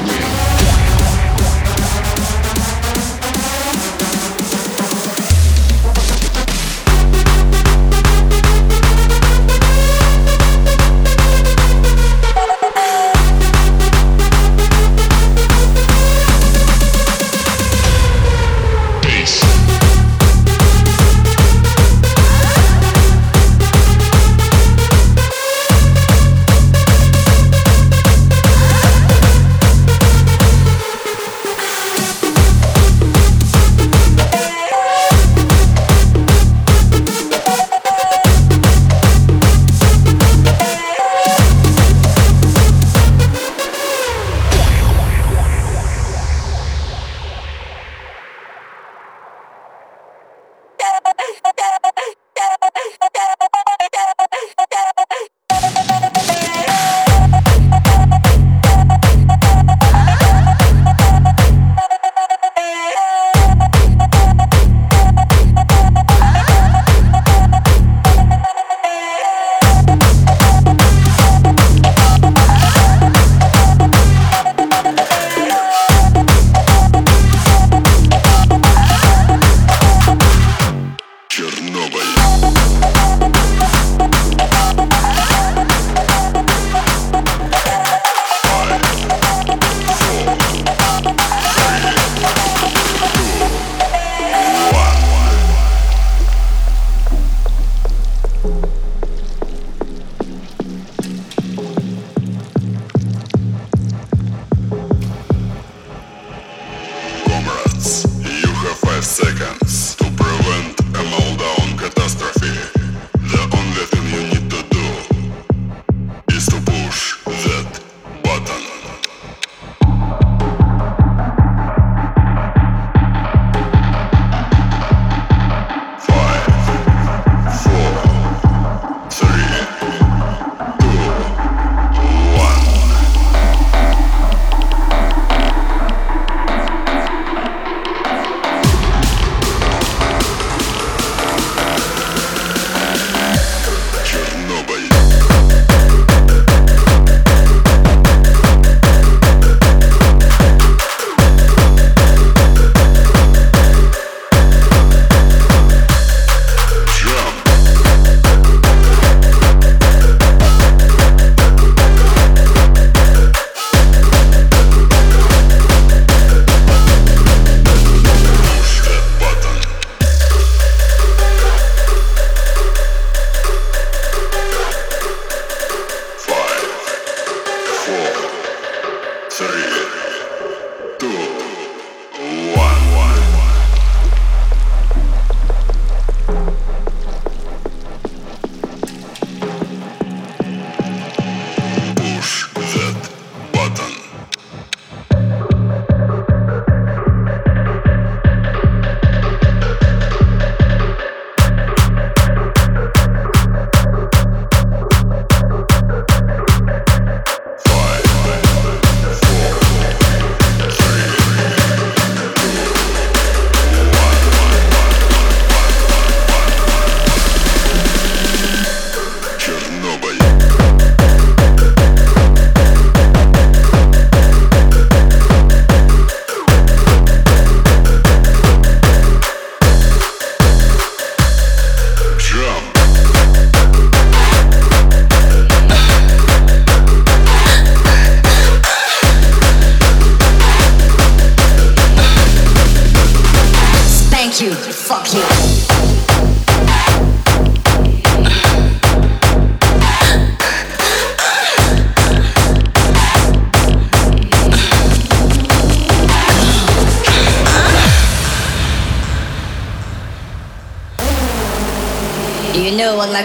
music.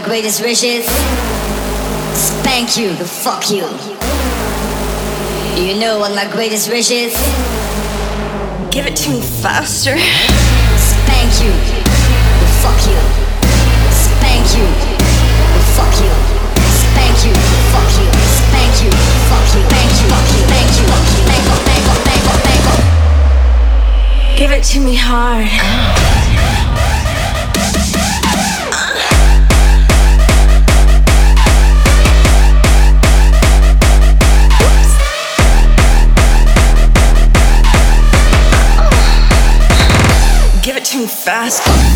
Greatest wishes? Spank you, the fuck you. You know what my greatest wishes? Give it to me faster. Spank you, the fuck you. Spank you, the fuck you. Spank you, the fuck you. Spank you, fuck you. Spank you, fuck you. Spank you, fuck you. Spank you, spank you, you, you. Give it to me hard. too fast.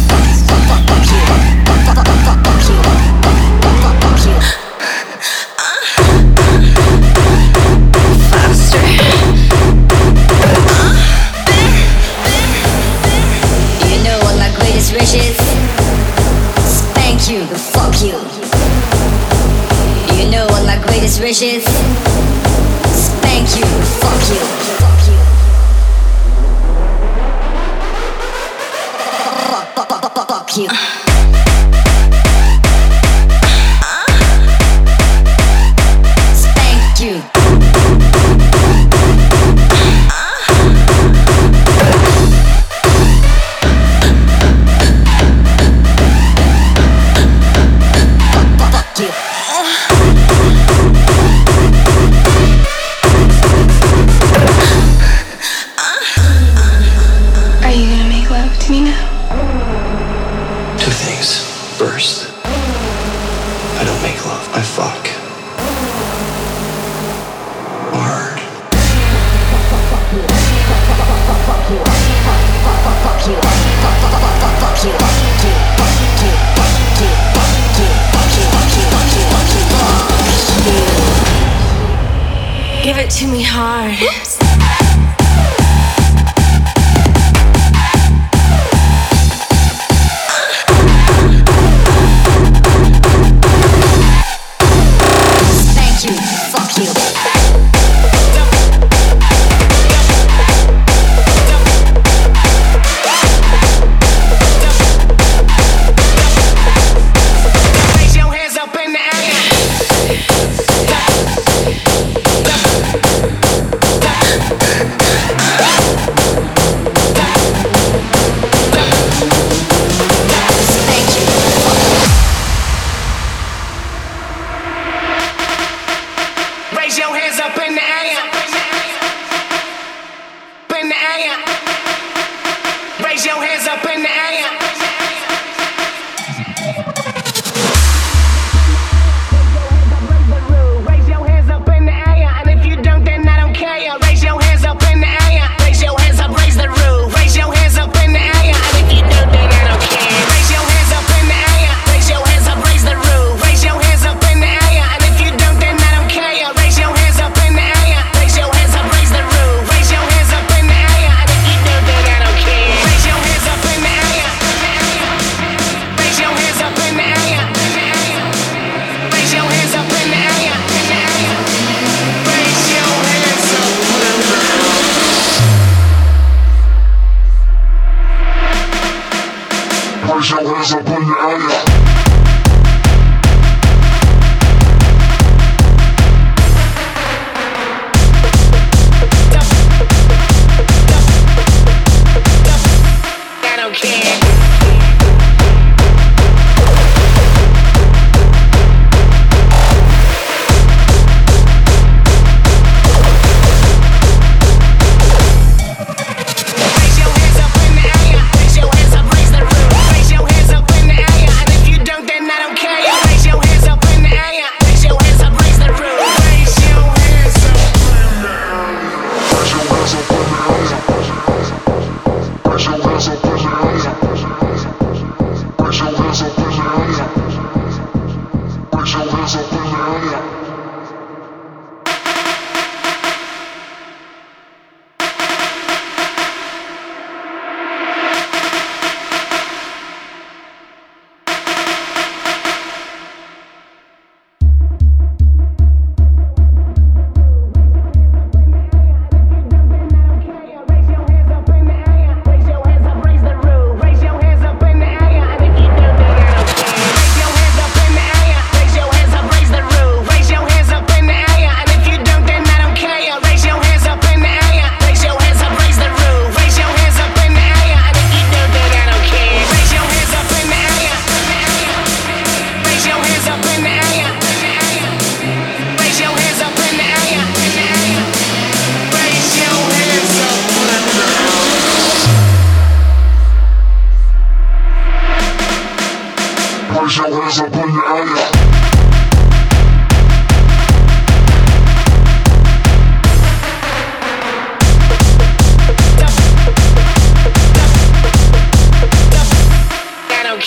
raise your hands up in the air. Up in the air. Raise your hands up in the air.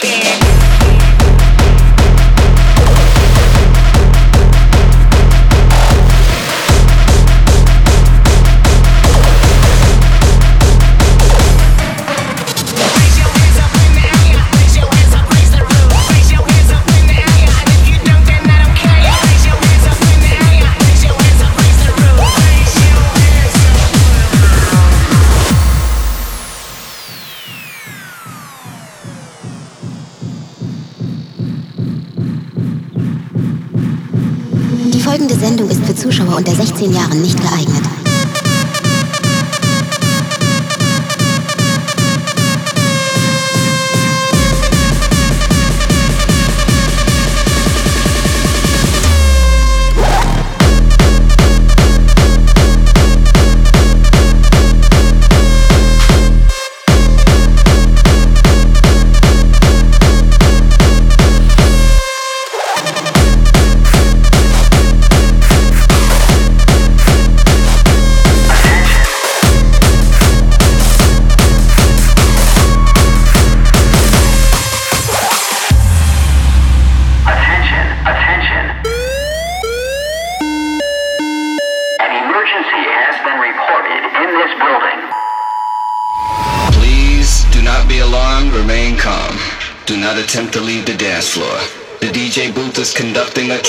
again. zehn Jahren nicht.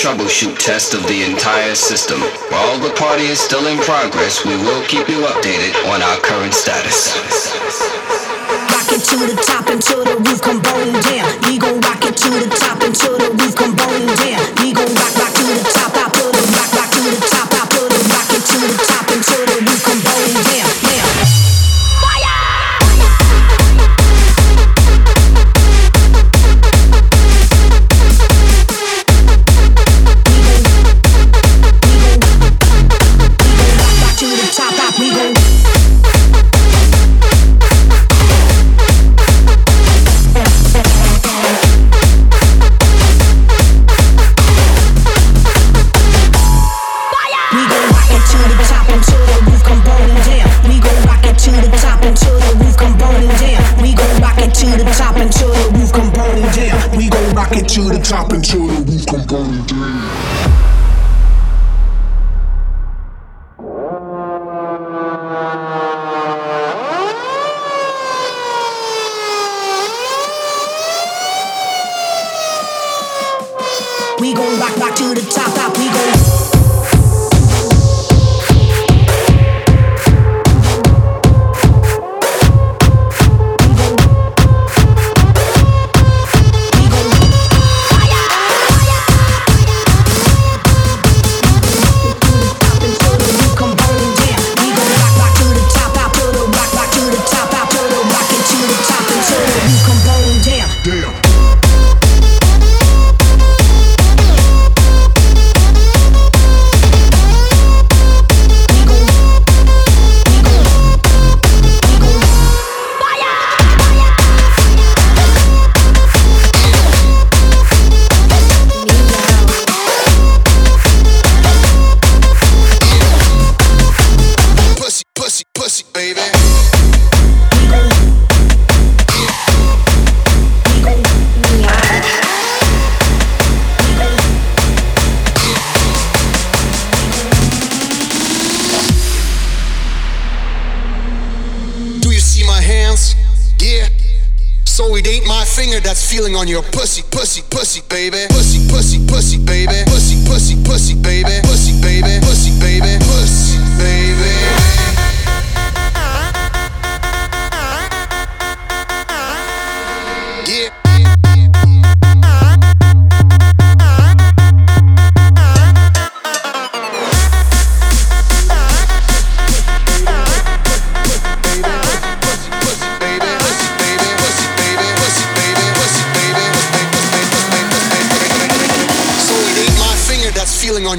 Troubleshoot test of the entire system. While the party is still in progress, we will keep you updated on our current status. Rock it to the top until the roof come down.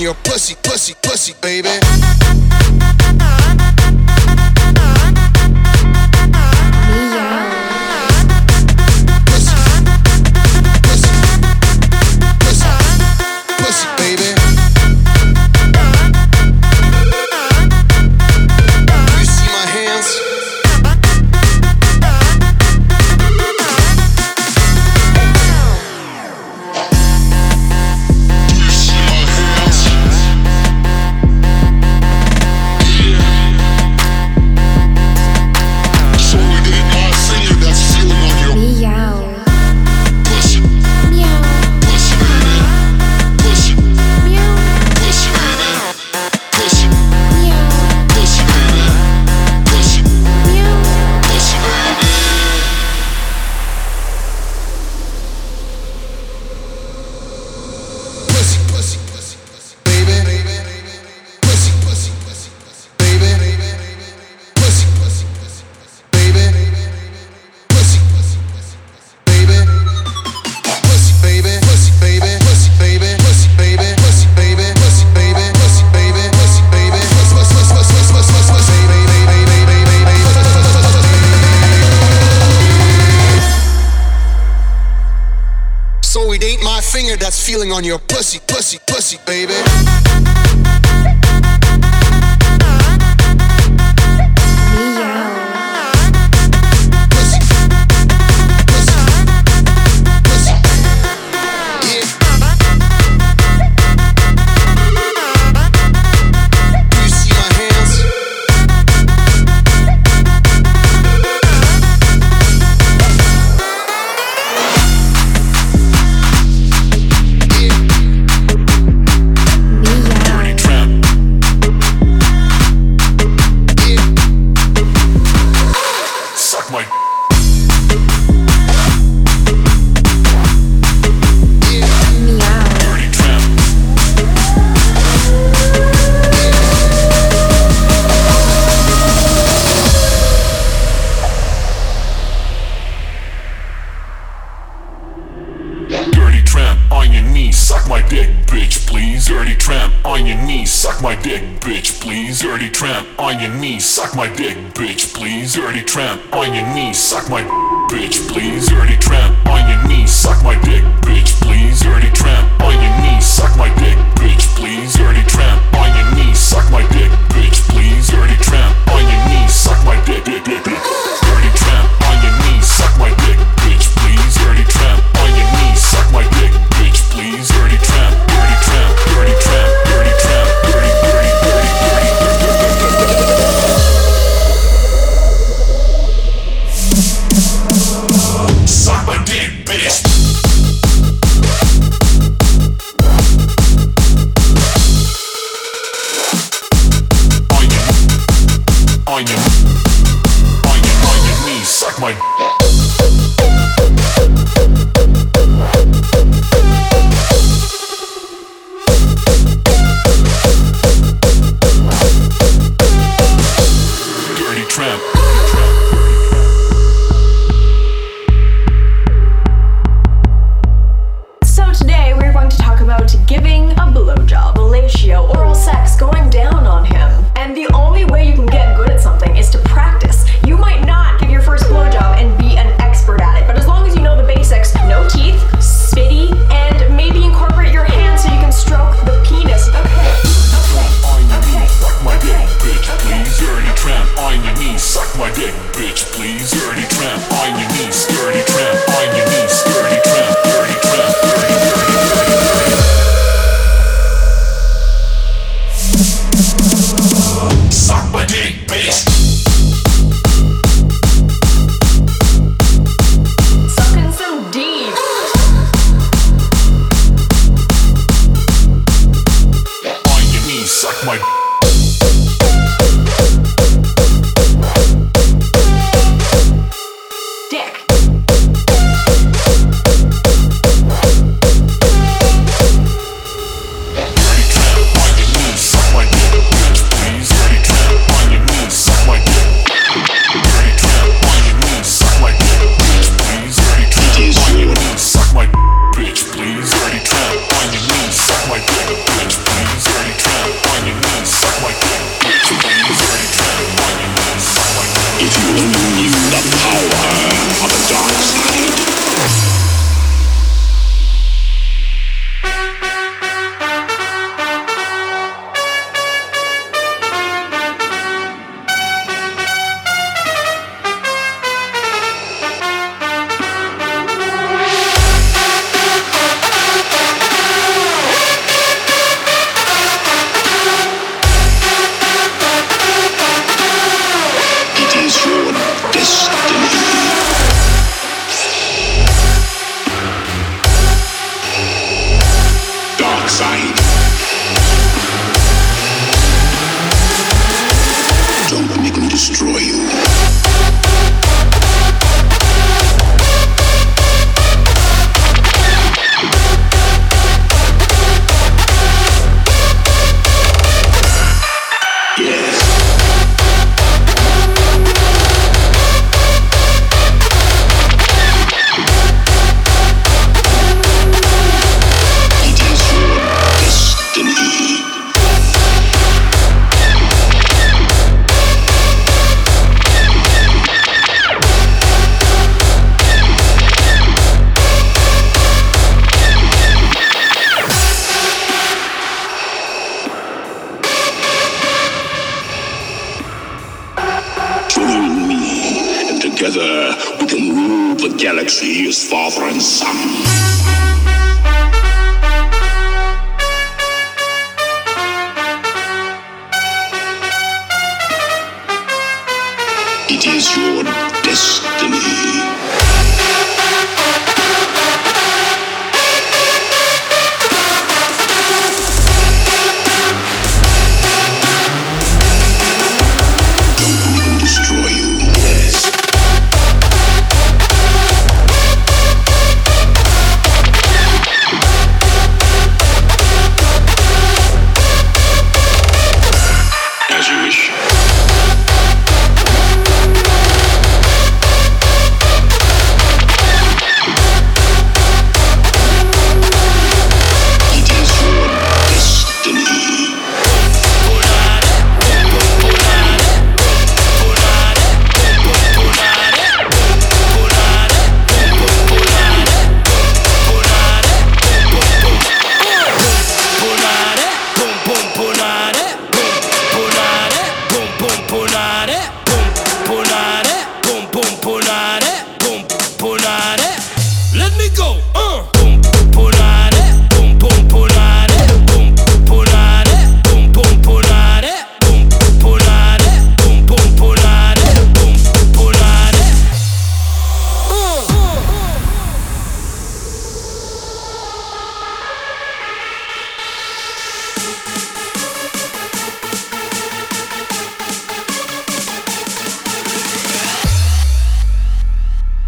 Your pussy, pussy, pussy, baby. Feeling on your pussy, pussy, pussy, baby. Please. Dirty tramp, on your knees, suck my dick bitch, please. Dirty tramp, on your knees, suck my dick, bitch, please. Dirty tramp, on your knees, suck my dick, bitch, please. Dirty tramp, on your knees, suck my dick, bitch please.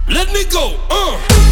Let me go. Uh.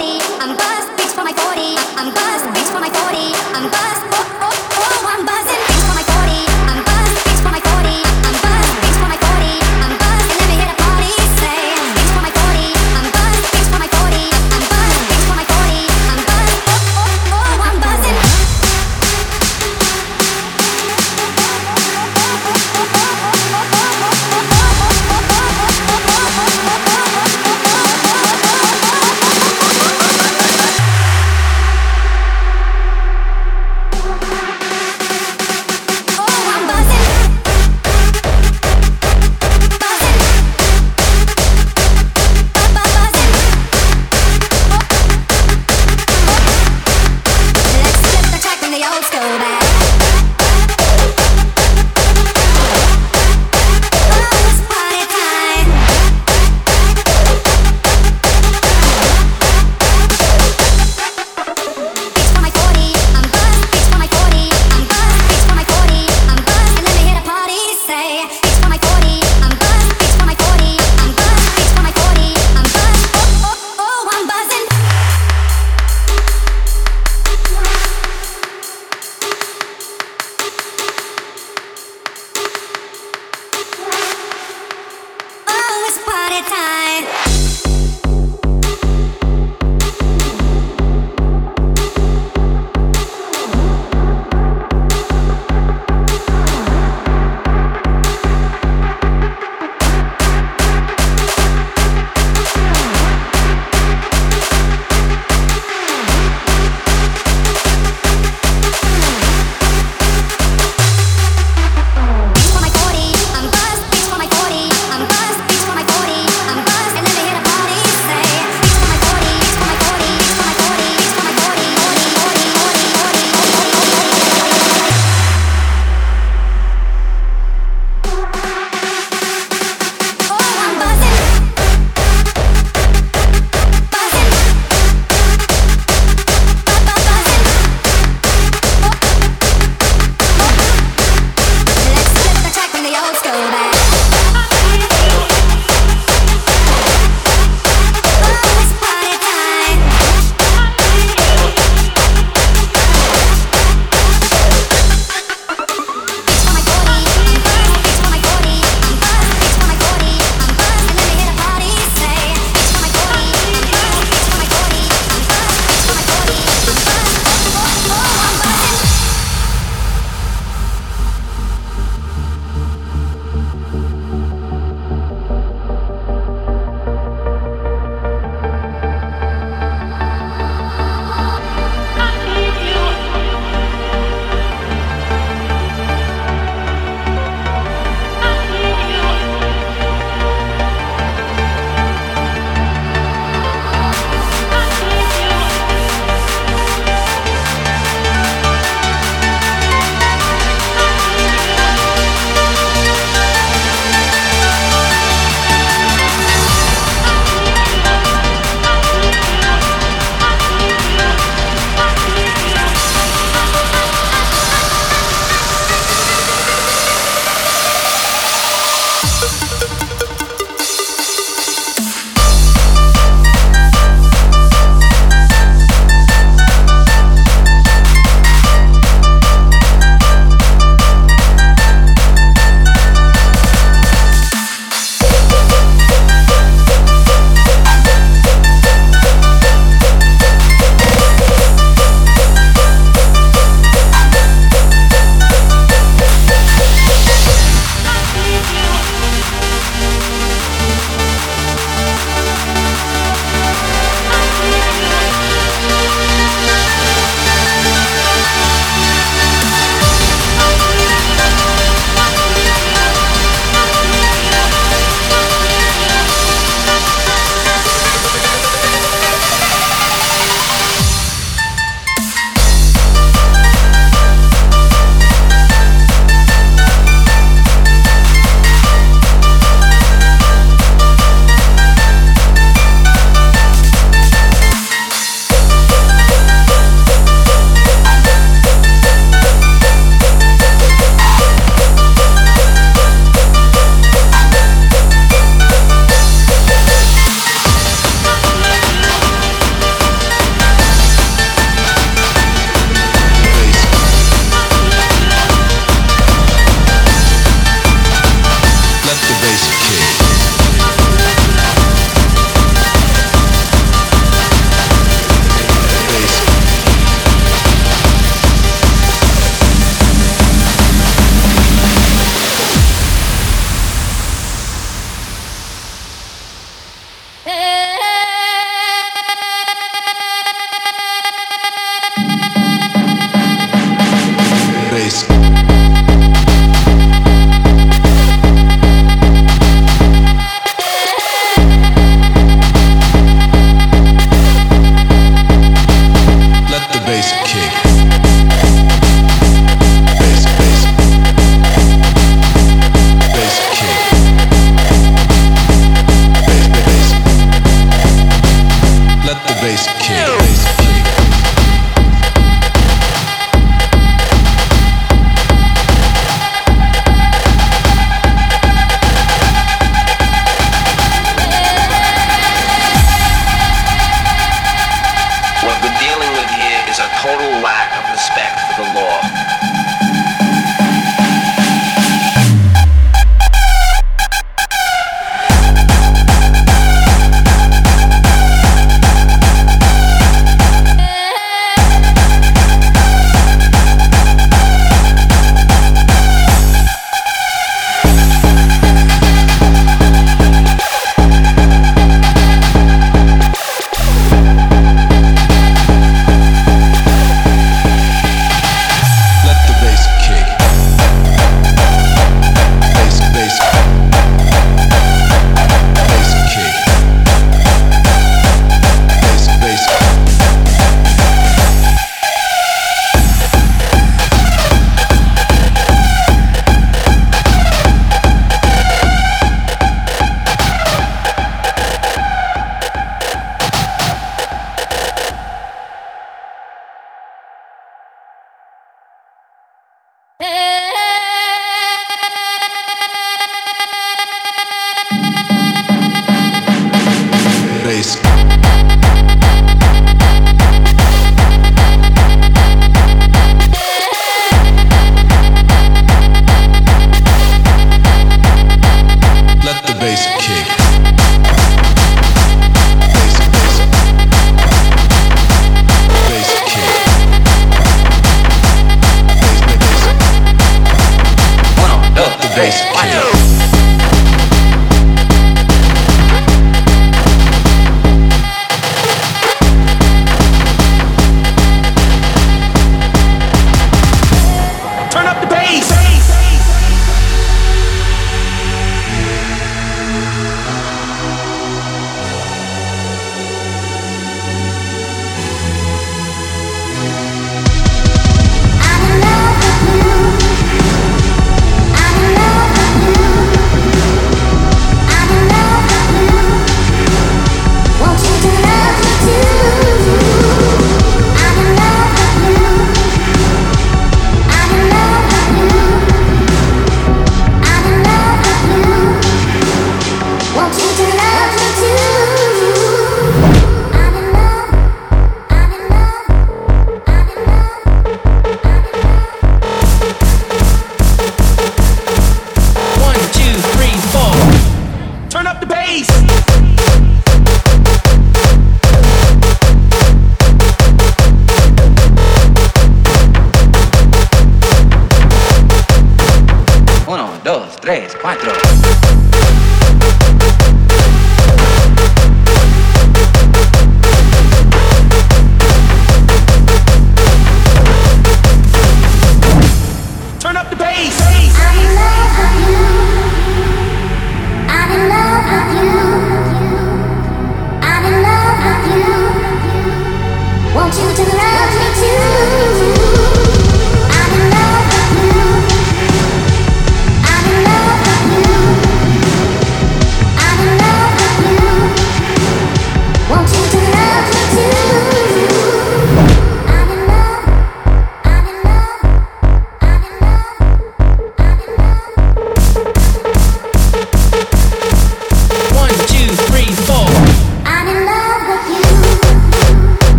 I'm buzzed, bitch, for my 40. I'm buzzed, bitch, for my 40. I'm buzzed, oh, oh, oh, I'm buzzing.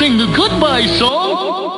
Sing the goodbye song.